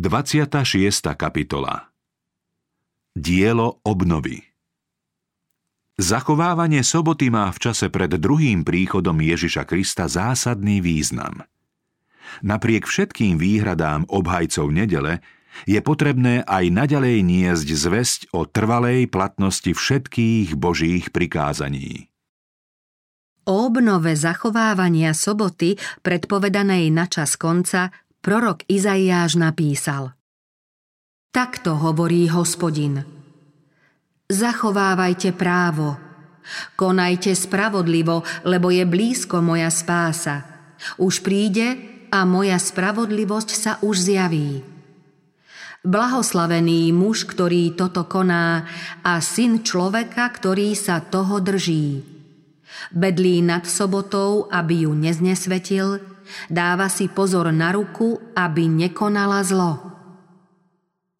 26. kapitola Dielo obnovy Zachovávanie soboty má v čase pred druhým príchodom Ježiša Krista zásadný význam. Napriek všetkým výhradám obhajcov nedele je potrebné aj naďalej niesť zväzť o trvalej platnosti všetkých božích prikázaní. O obnove zachovávania soboty, predpovedanej na čas konca, prorok Izaiáš napísal Takto hovorí hospodin. Zachovávajte právo, konajte spravodlivo, lebo je blízko moja spása. Už príde a moja spravodlivosť sa už zjaví. Blahoslavený muž, ktorý toto koná a syn človeka, ktorý sa toho drží. Bedlí nad sobotou, aby ju neznesvetil, dáva si pozor na ruku, aby nekonala zlo.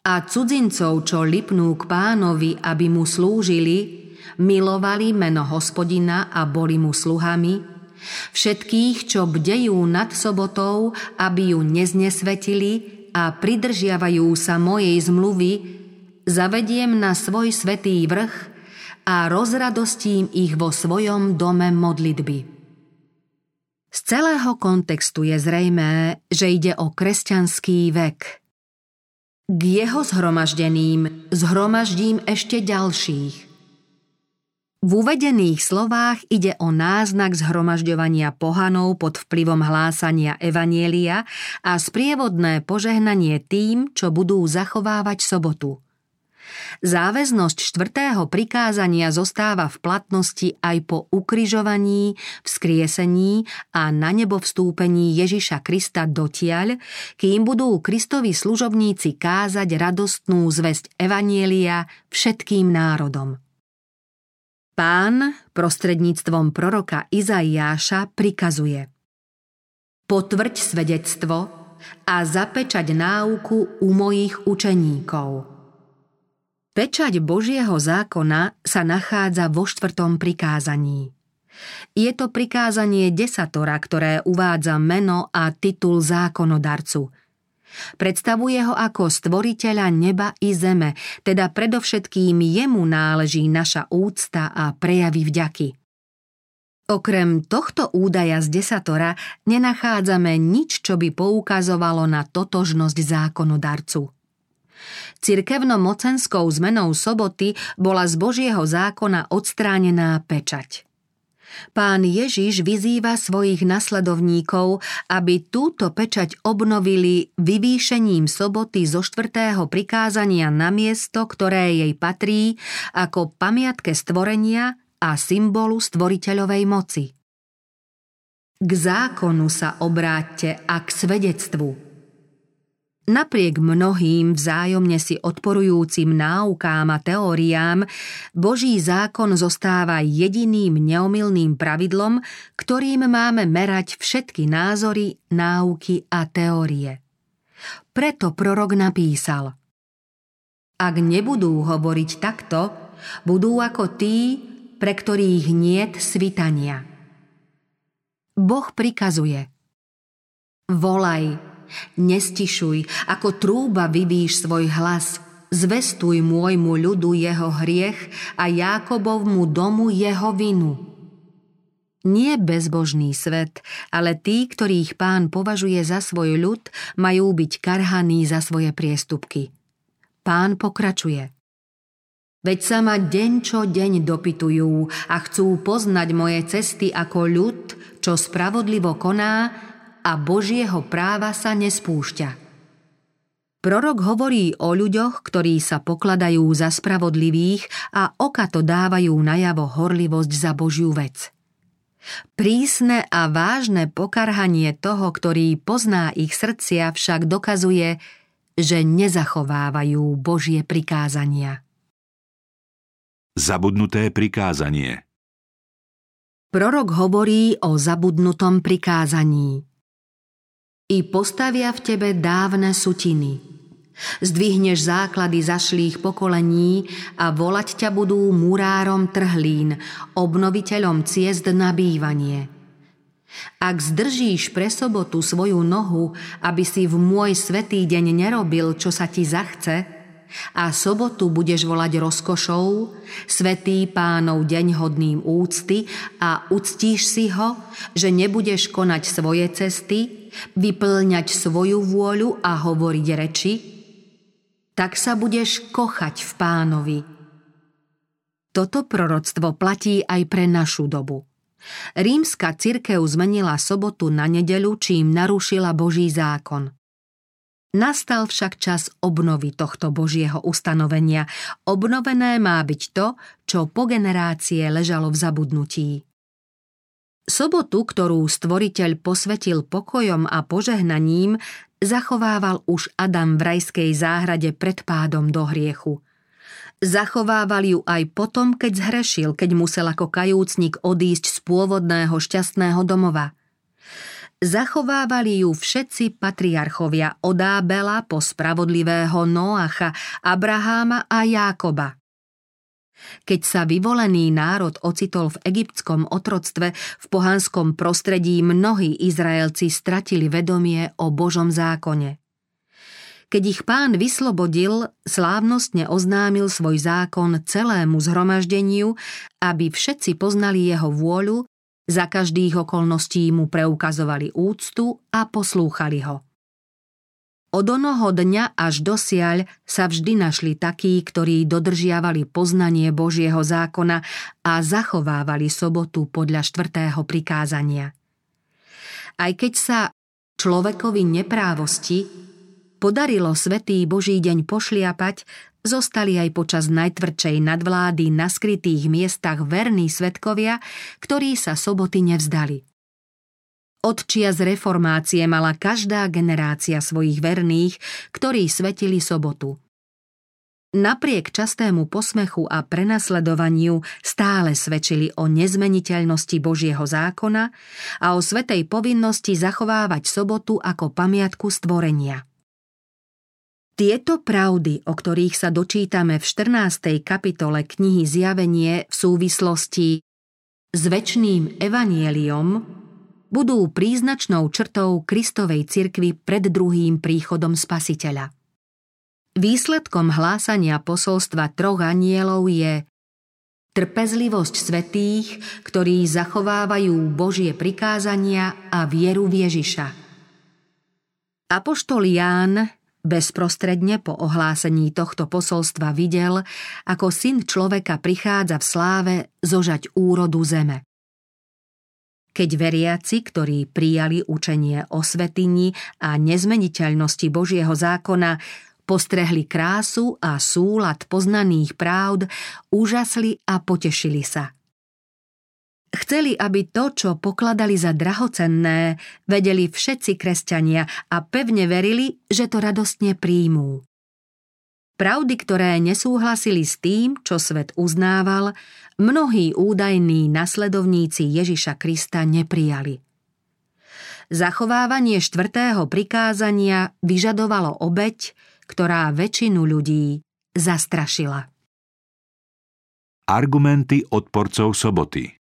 A cudzincov, čo lipnú k pánovi, aby mu slúžili, milovali meno hospodina a boli mu sluhami, všetkých, čo bdejú nad sobotou, aby ju neznesvetili a pridržiavajú sa mojej zmluvy, zavediem na svoj svetý vrch a rozradostím ich vo svojom dome modlitby. Z celého kontextu je zrejmé, že ide o kresťanský vek. K jeho zhromaždeným zhromaždím ešte ďalších. V uvedených slovách ide o náznak zhromažďovania pohanov pod vplyvom hlásania Evanielia a sprievodné požehnanie tým, čo budú zachovávať sobotu – Záväznosť štvrtého prikázania zostáva v platnosti aj po ukrižovaní, vzkriesení a na nebo vstúpení Ježiša Krista dotiaľ, kým budú Kristovi služobníci kázať radostnú zväzť Evanielia všetkým národom. Pán prostredníctvom proroka Izaiáša prikazuje Potvrď svedectvo a zapečať náuku u mojich učeníkov – Pečať Božieho zákona sa nachádza vo štvrtom prikázaní. Je to prikázanie desatora, ktoré uvádza meno a titul zákonodarcu. Predstavuje ho ako stvoriteľa neba i zeme, teda predovšetkým jemu náleží naša úcta a prejavy vďaky. Okrem tohto údaja z desatora nenachádzame nič, čo by poukazovalo na totožnosť zákonodarcu. Cirkevno-mocenskou zmenou soboty bola z Božieho zákona odstránená pečať. Pán Ježiš vyzýva svojich nasledovníkov, aby túto pečať obnovili vyvýšením soboty zo štvrtého prikázania na miesto, ktoré jej patrí, ako pamiatke stvorenia a symbolu stvoriteľovej moci. K zákonu sa obráťte a k svedectvu, Napriek mnohým vzájomne si odporujúcim náukám a teóriám, Boží zákon zostáva jediným neomilným pravidlom, ktorým máme merať všetky názory, náuky a teórie. Preto prorok napísal Ak nebudú hovoriť takto, budú ako tí, pre ktorých niet svitania. Boh prikazuje Volaj, Nestišuj, ako trúba vyvíš svoj hlas, zvestuj môjmu ľudu jeho hriech a Jákobovmu domu jeho vinu. Nie bezbožný svet, ale tí, ktorých pán považuje za svoj ľud, majú byť karhaní za svoje priestupky. Pán pokračuje. Veď sa ma deň čo deň dopytujú a chcú poznať moje cesty ako ľud, čo spravodlivo koná a Božieho práva sa nespúšťa. Prorok hovorí o ľuďoch, ktorí sa pokladajú za spravodlivých a okato dávajú najavo horlivosť za Božiu vec. Prísne a vážne pokarhanie toho, ktorý pozná ich srdcia, však dokazuje, že nezachovávajú Božie prikázania. Zabudnuté prikázanie Prorok hovorí o zabudnutom prikázaní i postavia v tebe dávne sutiny. Zdvihneš základy zašlých pokolení a volať ťa budú murárom trhlín, obnoviteľom ciest na bývanie. Ak zdržíš pre sobotu svoju nohu, aby si v môj svetý deň nerobil, čo sa ti zachce, a sobotu budeš volať rozkošou, svetý pánov deň hodným úcty a uctíš si ho, že nebudeš konať svoje cesty, vyplňať svoju vôľu a hovoriť reči, tak sa budeš kochať v pánovi. Toto proroctvo platí aj pre našu dobu. Rímska cirkev zmenila sobotu na nedeľu, čím narušila Boží zákon. Nastal však čas obnovy tohto Božieho ustanovenia. Obnovené má byť to, čo po generácie ležalo v zabudnutí. Sobotu, ktorú stvoriteľ posvetil pokojom a požehnaním, zachovával už Adam v rajskej záhrade pred pádom do hriechu. Zachovával ju aj potom, keď zhrešil, keď musel ako kajúcnik odísť z pôvodného šťastného domova – zachovávali ju všetci patriarchovia od Ábela po spravodlivého Noacha, Abraháma a Jákoba. Keď sa vyvolený národ ocitol v egyptskom otroctve, v pohanskom prostredí mnohí Izraelci stratili vedomie o Božom zákone. Keď ich pán vyslobodil, slávnostne oznámil svoj zákon celému zhromaždeniu, aby všetci poznali jeho vôľu za každých okolností mu preukazovali úctu a poslúchali ho. Od onoho dňa až dosiaľ sa vždy našli takí, ktorí dodržiavali poznanie Božieho zákona a zachovávali sobotu podľa štvrtého prikázania. Aj keď sa človekovi neprávosti podarilo Svetý Boží deň pošliapať, Zostali aj počas najtvrdšej nadvlády na skrytých miestach verní svetkovia, ktorí sa soboty nevzdali. Od čias reformácie mala každá generácia svojich verných, ktorí svetili sobotu. Napriek častému posmechu a prenasledovaniu stále svedčili o nezmeniteľnosti Božieho zákona a o svetej povinnosti zachovávať sobotu ako pamiatku stvorenia. Tieto pravdy, o ktorých sa dočítame v 14. kapitole knihy Zjavenie v súvislosti s väčšným evanieliom, budú príznačnou črtou Kristovej cirkvy pred druhým príchodom Spasiteľa. Výsledkom hlásania posolstva troch anielov je trpezlivosť svetých, ktorí zachovávajú Božie prikázania a vieru v Ježiša. Apoštol Ján Bezprostredne po ohlásení tohto posolstva videl, ako syn človeka prichádza v sláve zožať úrodu zeme. Keď veriaci, ktorí prijali učenie o svetini a nezmeniteľnosti Božieho zákona, postrehli krásu a súlad poznaných právd, úžasli a potešili sa – Chceli, aby to, čo pokladali za drahocenné, vedeli všetci kresťania a pevne verili, že to radostne príjmú. Pravdy, ktoré nesúhlasili s tým, čo svet uznával, mnohí údajní nasledovníci Ježiša Krista neprijali. Zachovávanie štvrtého prikázania vyžadovalo obeď, ktorá väčšinu ľudí zastrašila. Argumenty odporcov soboty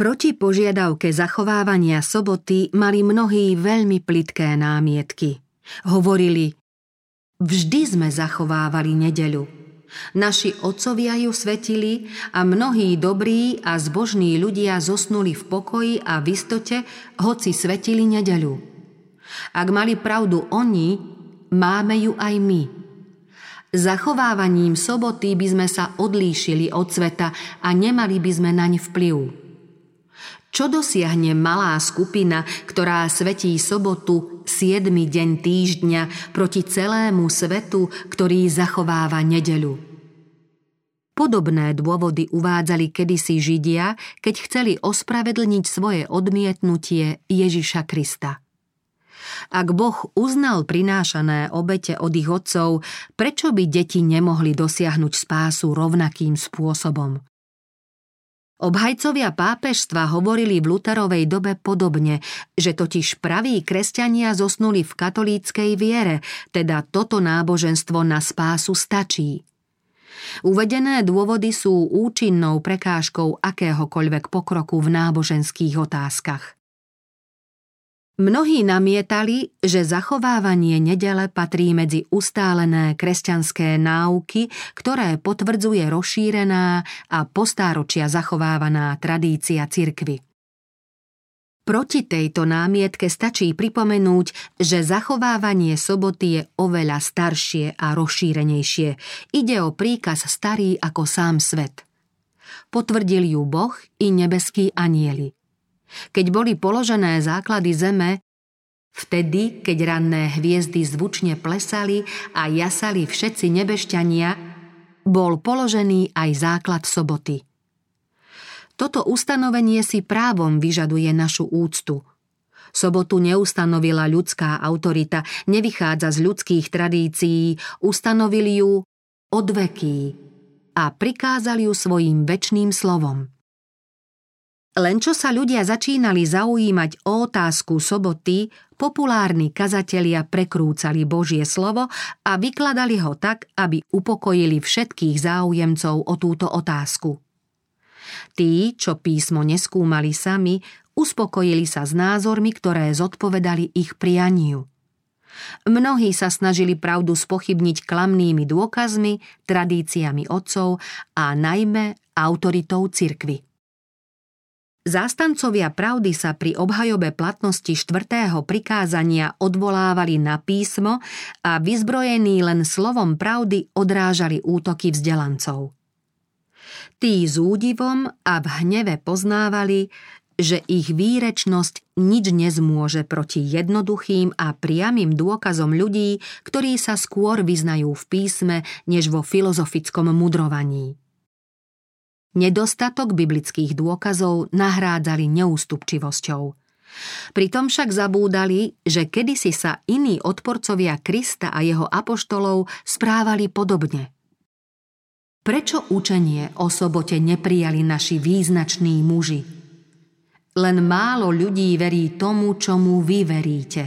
Proti požiadavke zachovávania soboty mali mnohí veľmi plitké námietky. Hovorili, vždy sme zachovávali nedeľu. Naši otcovia ju svetili a mnohí dobrí a zbožní ľudia zosnuli v pokoji a v istote, hoci svetili nedeľu. Ak mali pravdu oni, máme ju aj my. Zachovávaním soboty by sme sa odlíšili od sveta a nemali by sme naň vplyv. Čo dosiahne malá skupina, ktorá svetí sobotu 7. deň týždňa proti celému svetu, ktorý zachováva nedeľu? Podobné dôvody uvádzali kedysi Židia, keď chceli ospravedlniť svoje odmietnutie Ježiša Krista. Ak Boh uznal prinášané obete od ich otcov, prečo by deti nemohli dosiahnuť spásu rovnakým spôsobom? Obhajcovia pápežstva hovorili v Luterovej dobe podobne, že totiž praví kresťania zosnuli v katolíckej viere, teda toto náboženstvo na spásu stačí. Uvedené dôvody sú účinnou prekážkou akéhokoľvek pokroku v náboženských otázkach. Mnohí namietali, že zachovávanie nedele patrí medzi ustálené kresťanské náuky, ktoré potvrdzuje rozšírená a postáročia zachovávaná tradícia cirkvy. Proti tejto námietke stačí pripomenúť, že zachovávanie soboty je oveľa staršie a rozšírenejšie. Ide o príkaz starý ako sám svet. Potvrdil ju Boh i nebeskí anieli. Keď boli položené základy zeme, vtedy, keď ranné hviezdy zvučne plesali a jasali všetci nebešťania, bol položený aj základ soboty. Toto ustanovenie si právom vyžaduje našu úctu. Sobotu neustanovila ľudská autorita, nevychádza z ľudských tradícií, ustanovili ju odveký a prikázali ju svojim väčným slovom. Len čo sa ľudia začínali zaujímať o otázku soboty, populárni kazatelia prekrúcali Božie slovo a vykladali ho tak, aby upokojili všetkých záujemcov o túto otázku. Tí, čo písmo neskúmali sami, uspokojili sa s názormi, ktoré zodpovedali ich prianiu. Mnohí sa snažili pravdu spochybniť klamnými dôkazmi, tradíciami otcov a najmä autoritou cirkvy. Zástancovia pravdy sa pri obhajobe platnosti štvrtého prikázania odvolávali na písmo a vyzbrojení len slovom pravdy odrážali útoky vzdelancov. Tí s údivom a v hneve poznávali, že ich výrečnosť nič nezmôže proti jednoduchým a priamým dôkazom ľudí, ktorí sa skôr vyznajú v písme, než vo filozofickom mudrovaní. Nedostatok biblických dôkazov nahrádzali neústupčivosťou. Pritom však zabúdali, že kedysi sa iní odporcovia Krista a jeho apoštolov správali podobne. Prečo učenie o sobote neprijali naši význační muži? Len málo ľudí verí tomu, čomu vy veríte.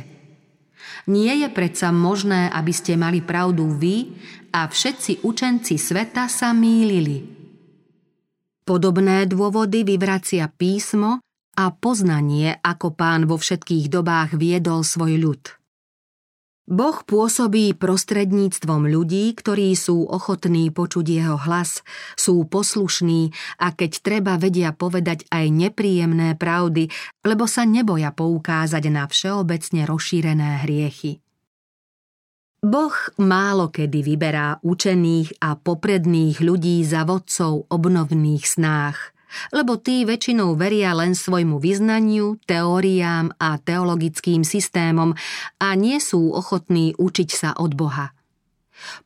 Nie je predsa možné, aby ste mali pravdu vy a všetci učenci sveta sa mýlili. Podobné dôvody vyvracia písmo a poznanie, ako pán vo všetkých dobách viedol svoj ľud. Boh pôsobí prostredníctvom ľudí, ktorí sú ochotní počuť jeho hlas, sú poslušní a keď treba vedia povedať aj nepríjemné pravdy, lebo sa neboja poukázať na všeobecne rozšírené hriechy. Boh málo kedy vyberá učených a popredných ľudí za vodcov obnovných snách, lebo tí väčšinou veria len svojmu vyznaniu, teóriám a teologickým systémom a nie sú ochotní učiť sa od Boha.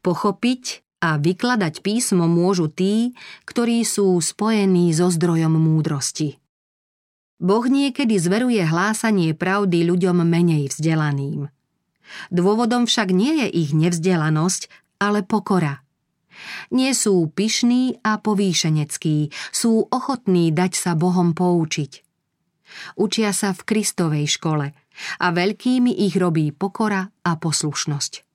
Pochopiť a vykladať písmo môžu tí, ktorí sú spojení so zdrojom múdrosti. Boh niekedy zveruje hlásanie pravdy ľuďom menej vzdelaným – Dôvodom však nie je ich nevzdelanosť, ale pokora. Nie sú pyšní a povýšeneckí, sú ochotní dať sa Bohom poučiť. Učia sa v Kristovej škole a veľkými ich robí pokora a poslušnosť.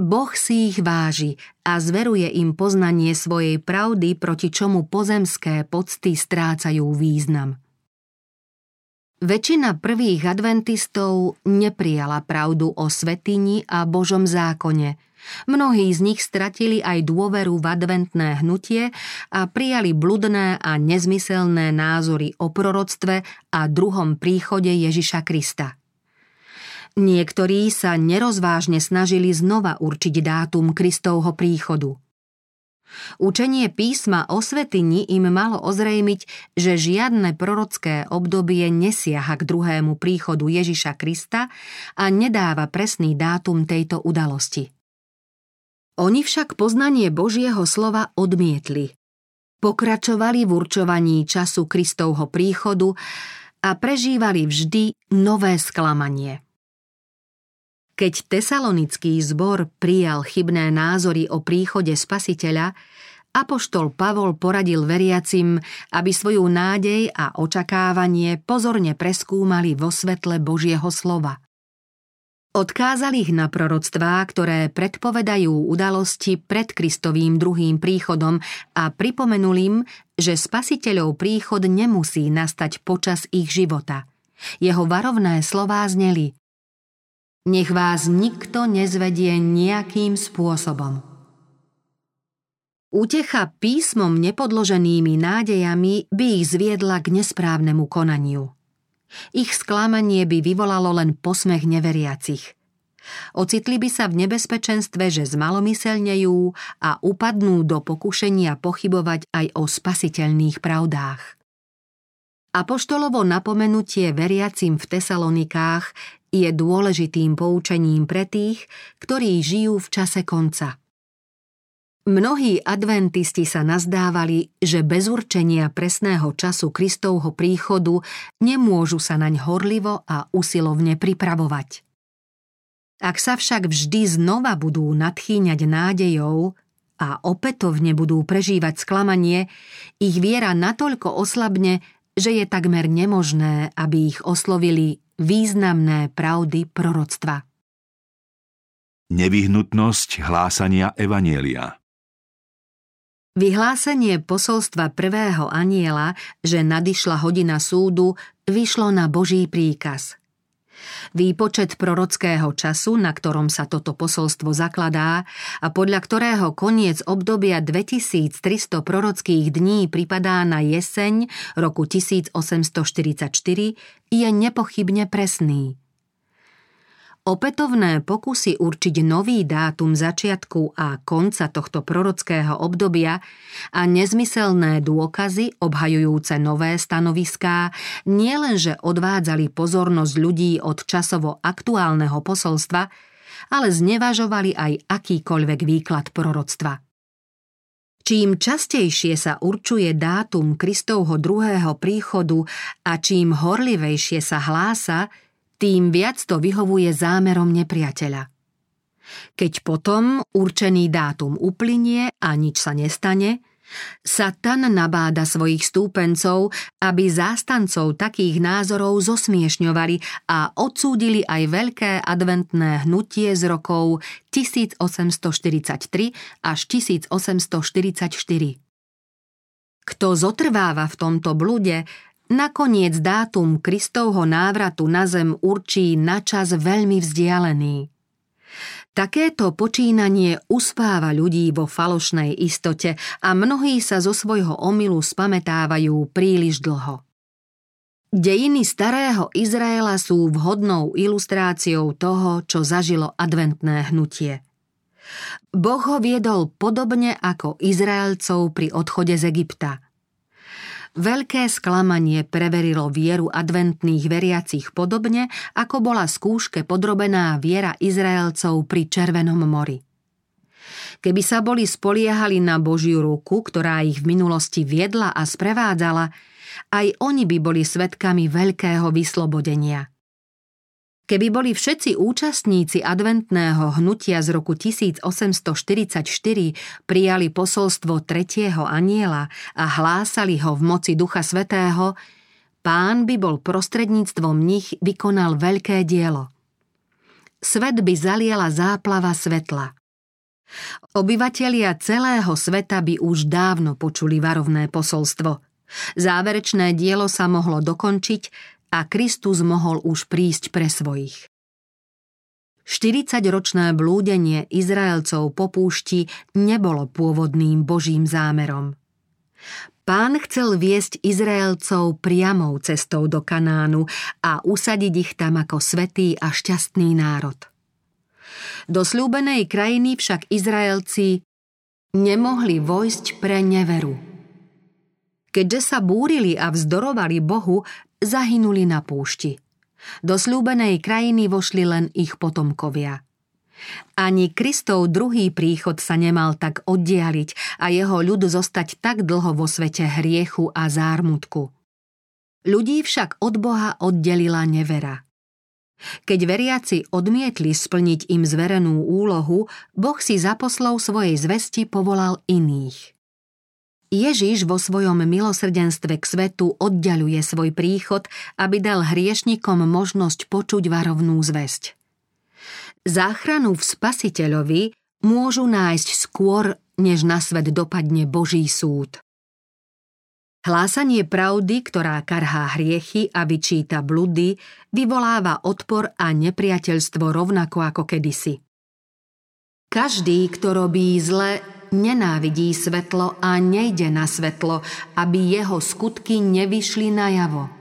Boh si ich váži a zveruje im poznanie svojej pravdy, proti čomu pozemské pocty strácajú význam. Väčšina prvých adventistov neprijala pravdu o svetini a Božom zákone. Mnohí z nich stratili aj dôveru v adventné hnutie a prijali bludné a nezmyselné názory o proroctve a druhom príchode Ježiša Krista. Niektorí sa nerozvážne snažili znova určiť dátum Kristovho príchodu – Učenie písma o svetini im malo ozrejmiť, že žiadne prorocké obdobie nesiaha k druhému príchodu Ježiša Krista a nedáva presný dátum tejto udalosti. Oni však poznanie Božieho slova odmietli. Pokračovali v určovaní času Kristovho príchodu a prežívali vždy nové sklamanie. Keď tesalonický zbor prijal chybné názory o príchode spasiteľa, Apoštol Pavol poradil veriacim, aby svoju nádej a očakávanie pozorne preskúmali vo svetle Božieho slova. Odkázal ich na proroctvá, ktoré predpovedajú udalosti pred Kristovým druhým príchodom a pripomenul im, že spasiteľov príchod nemusí nastať počas ich života. Jeho varovné slová zneli Nech vás nikto nezvedie nejakým spôsobom. Útecha písmom nepodloženými nádejami by ich zviedla k nesprávnemu konaniu. Ich sklamanie by vyvolalo len posmech neveriacich. Ocitli by sa v nebezpečenstve, že zmalomyselnejú a upadnú do pokušenia pochybovať aj o spasiteľných pravdách. Apoštolovo napomenutie veriacim v Tesalonikách je dôležitým poučením pre tých, ktorí žijú v čase konca. Mnohí adventisti sa nazdávali, že bez určenia presného času Kristovho príchodu nemôžu sa naň horlivo a usilovne pripravovať. Ak sa však vždy znova budú nadchýňať nádejou a opätovne budú prežívať sklamanie, ich viera natoľko oslabne, že je takmer nemožné, aby ich oslovili významné pravdy proroctva. Nevyhnutnosť hlásania Evanielia Vyhlásenie posolstva prvého aniela, že nadišla hodina súdu, vyšlo na Boží príkaz. Výpočet prorockého času, na ktorom sa toto posolstvo zakladá a podľa ktorého koniec obdobia 2300 prorockých dní pripadá na jeseň roku 1844, je nepochybne presný. Opätovné pokusy určiť nový dátum začiatku a konca tohto prorockého obdobia a nezmyselné dôkazy obhajujúce nové stanoviská nielenže odvádzali pozornosť ľudí od časovo aktuálneho posolstva, ale znevažovali aj akýkoľvek výklad proroctva. Čím častejšie sa určuje dátum Kristovho druhého príchodu a čím horlivejšie sa hlása, tým viac to vyhovuje zámerom nepriateľa. Keď potom určený dátum uplynie a nič sa nestane, Satan nabáda svojich stúpencov, aby zástancov takých názorov zosmiešňovali a odsúdili aj veľké adventné hnutie z rokov 1843 až 1844. Kto zotrváva v tomto blude, Nakoniec dátum Kristovho návratu na zem určí na čas veľmi vzdialený. Takéto počínanie uspáva ľudí vo falošnej istote a mnohí sa zo svojho omylu spametávajú príliš dlho. Dejiny starého Izraela sú vhodnou ilustráciou toho, čo zažilo adventné hnutie. Boh ho viedol podobne ako Izraelcov pri odchode z Egypta – Veľké sklamanie preverilo vieru adventných veriacich podobne, ako bola skúške podrobená viera Izraelcov pri Červenom mori. Keby sa boli spoliehali na Božiu ruku, ktorá ich v minulosti viedla a sprevádzala, aj oni by boli svetkami veľkého vyslobodenia – Keby boli všetci účastníci adventného hnutia z roku 1844 prijali posolstvo tretieho aniela a hlásali ho v moci Ducha Svetého, pán by bol prostredníctvom nich vykonal veľké dielo. Svet by zaliala záplava svetla. Obyvatelia celého sveta by už dávno počuli varovné posolstvo. Záverečné dielo sa mohlo dokončiť, a Kristus mohol už prísť pre svojich. 40-ročné blúdenie Izraelcov po púšti nebolo pôvodným Božím zámerom. Pán chcel viesť Izraelcov priamou cestou do Kanánu a usadiť ich tam ako svetý a šťastný národ. Do slúbenej krajiny však Izraelci nemohli vojsť pre neveru. Keďže sa búrili a vzdorovali Bohu, zahynuli na púšti. Do slúbenej krajiny vošli len ich potomkovia. Ani Kristov druhý príchod sa nemal tak oddialiť a jeho ľud zostať tak dlho vo svete hriechu a zármutku. Ľudí však od Boha oddelila nevera. Keď veriaci odmietli splniť im zverenú úlohu, Boh si za poslov svojej zvesti povolal iných. Ježiš vo svojom milosrdenstve k svetu oddialuje svoj príchod, aby dal hriešnikom možnosť počuť varovnú zväzť. Záchranu v spasiteľovi môžu nájsť skôr, než na svet dopadne Boží súd. Hlásanie pravdy, ktorá karhá hriechy a vyčíta bludy, vyvoláva odpor a nepriateľstvo rovnako ako kedysi. Každý, kto robí zle, nenávidí svetlo a nejde na svetlo, aby jeho skutky nevyšli najavo.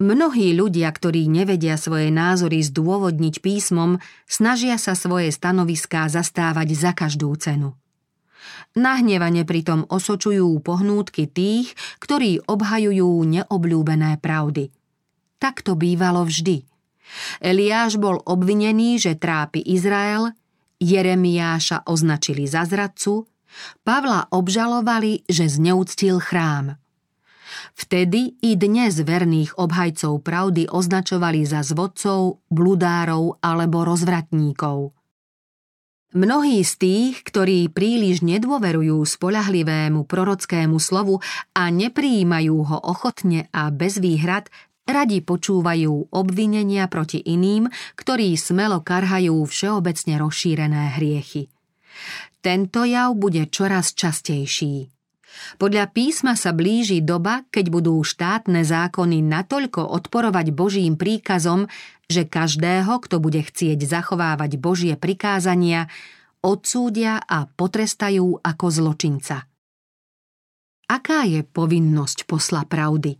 Mnohí ľudia, ktorí nevedia svoje názory zdôvodniť písmom, snažia sa svoje stanoviská zastávať za každú cenu. Nahnevane pritom osočujú pohnútky tých, ktorí obhajujú neobľúbené pravdy. Tak to bývalo vždy. Eliáš bol obvinený, že trápi Izrael, Jeremiáša označili za zradcu, Pavla obžalovali, že zneúctil chrám – Vtedy i dnes verných obhajcov pravdy označovali za zvodcov, bludárov alebo rozvratníkov. Mnohí z tých, ktorí príliš nedôverujú spolahlivému prorockému slovu a neprijímajú ho ochotne a bez výhrad, radi počúvajú obvinenia proti iným, ktorí smelo karhajú všeobecne rozšírené hriechy. Tento jav bude čoraz častejší. Podľa písma sa blíži doba, keď budú štátne zákony natoľko odporovať Božím príkazom, že každého, kto bude chcieť zachovávať Božie prikázania, odsúdia a potrestajú ako zločinca. Aká je povinnosť posla pravdy?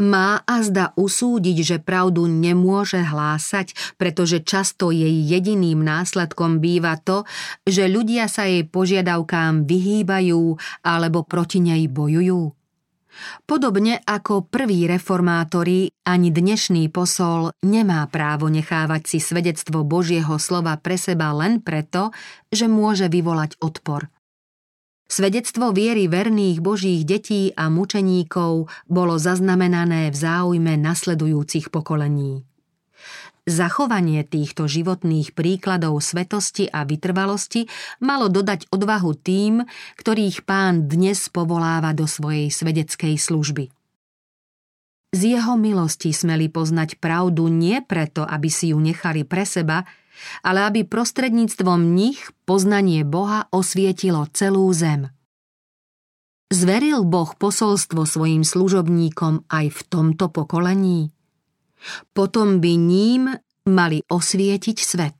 Má a zda usúdiť, že pravdu nemôže hlásať, pretože často jej jediným následkom býva to, že ľudia sa jej požiadavkám vyhýbajú alebo proti nej bojujú. Podobne ako prví reformátori, ani dnešný posol nemá právo nechávať si svedectvo Božieho slova pre seba len preto, že môže vyvolať odpor. Svedectvo viery verných božích detí a mučeníkov bolo zaznamenané v záujme nasledujúcich pokolení. Zachovanie týchto životných príkladov svetosti a vytrvalosti malo dodať odvahu tým, ktorých pán dnes povoláva do svojej svedeckej služby. Z jeho milosti smeli poznať pravdu nie preto, aby si ju nechali pre seba, ale aby prostredníctvom nich poznanie Boha osvietilo celú zem. Zveril Boh posolstvo svojim služobníkom aj v tomto pokolení? Potom by ním mali osvietiť svet.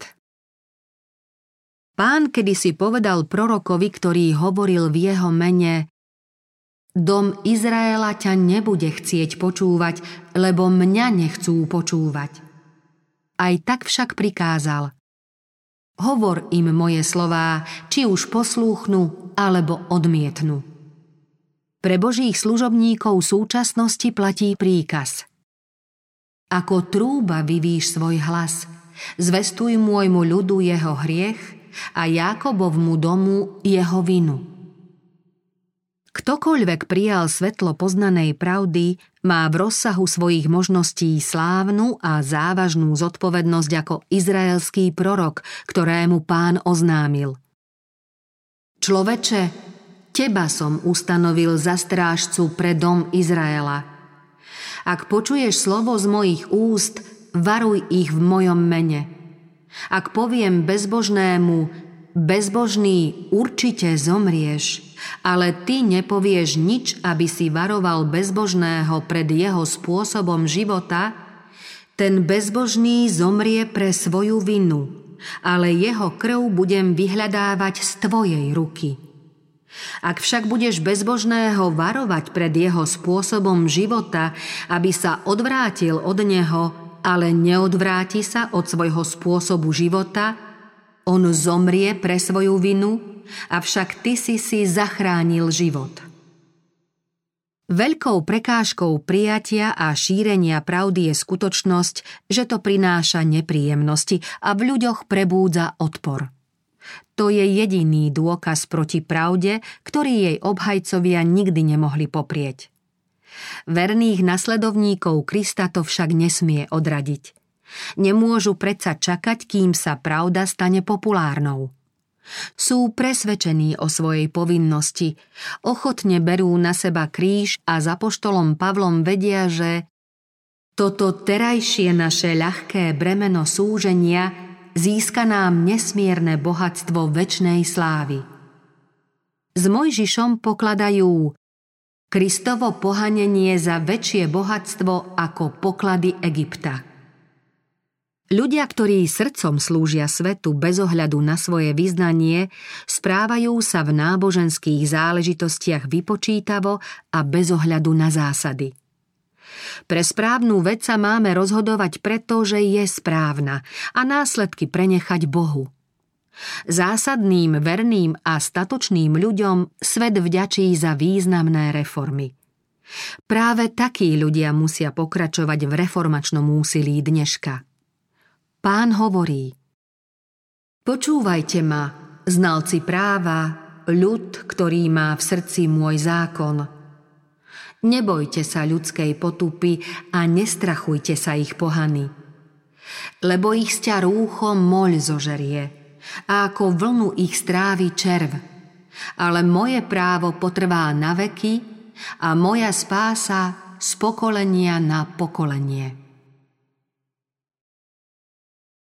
Pán kedysi povedal prorokovi, ktorý hovoril v jeho mene Dom Izraela ťa nebude chcieť počúvať, lebo mňa nechcú počúvať. Aj tak však prikázal. Hovor im moje slová, či už poslúchnu, alebo odmietnú. Pre božích služobníkov súčasnosti platí príkaz. Ako trúba vyvíš svoj hlas, zvestuj môjmu ľudu jeho hriech a Jakobovmu domu jeho vinu. Ktokoľvek prijal svetlo poznanej pravdy, má v rozsahu svojich možností slávnu a závažnú zodpovednosť ako izraelský prorok, ktorému pán oznámil. Človeče, teba som ustanovil za strážcu pre dom Izraela. Ak počuješ slovo z mojich úst, varuj ich v mojom mene. Ak poviem bezbožnému, bezbožný určite zomrieš, ale ty nepovieš nič, aby si varoval bezbožného pred jeho spôsobom života, ten bezbožný zomrie pre svoju vinu, ale jeho krv budem vyhľadávať z tvojej ruky. Ak však budeš bezbožného varovať pred jeho spôsobom života, aby sa odvrátil od neho, ale neodvráti sa od svojho spôsobu života, on zomrie pre svoju vinu avšak ty si si zachránil život. Veľkou prekážkou prijatia a šírenia pravdy je skutočnosť, že to prináša nepríjemnosti a v ľuďoch prebúdza odpor. To je jediný dôkaz proti pravde, ktorý jej obhajcovia nikdy nemohli poprieť. Verných nasledovníkov Krista to však nesmie odradiť. Nemôžu predsa čakať, kým sa pravda stane populárnou – sú presvedčení o svojej povinnosti, ochotne berú na seba kríž a za poštolom Pavlom vedia, že Toto terajšie naše ľahké bremeno súženia získa nám nesmierne bohatstvo väčšnej slávy. S Mojžišom pokladajú Kristovo pohanenie za väčšie bohatstvo ako poklady Egypta. Ľudia, ktorí srdcom slúžia svetu bez ohľadu na svoje vyznanie, správajú sa v náboženských záležitostiach vypočítavo a bez ohľadu na zásady. Pre správnu vec sa máme rozhodovať preto, že je správna a následky prenechať Bohu – Zásadným, verným a statočným ľuďom svet vďačí za významné reformy. Práve takí ľudia musia pokračovať v reformačnom úsilí dneška. Pán hovorí Počúvajte ma, znalci práva, ľud, ktorý má v srdci môj zákon. Nebojte sa ľudskej potupy a nestrachujte sa ich pohany. Lebo ich sťa rúchom moľ zožerie – a ako vlnu ich strávi červ. Ale moje právo potrvá na veky a moja spása z pokolenia na pokolenie.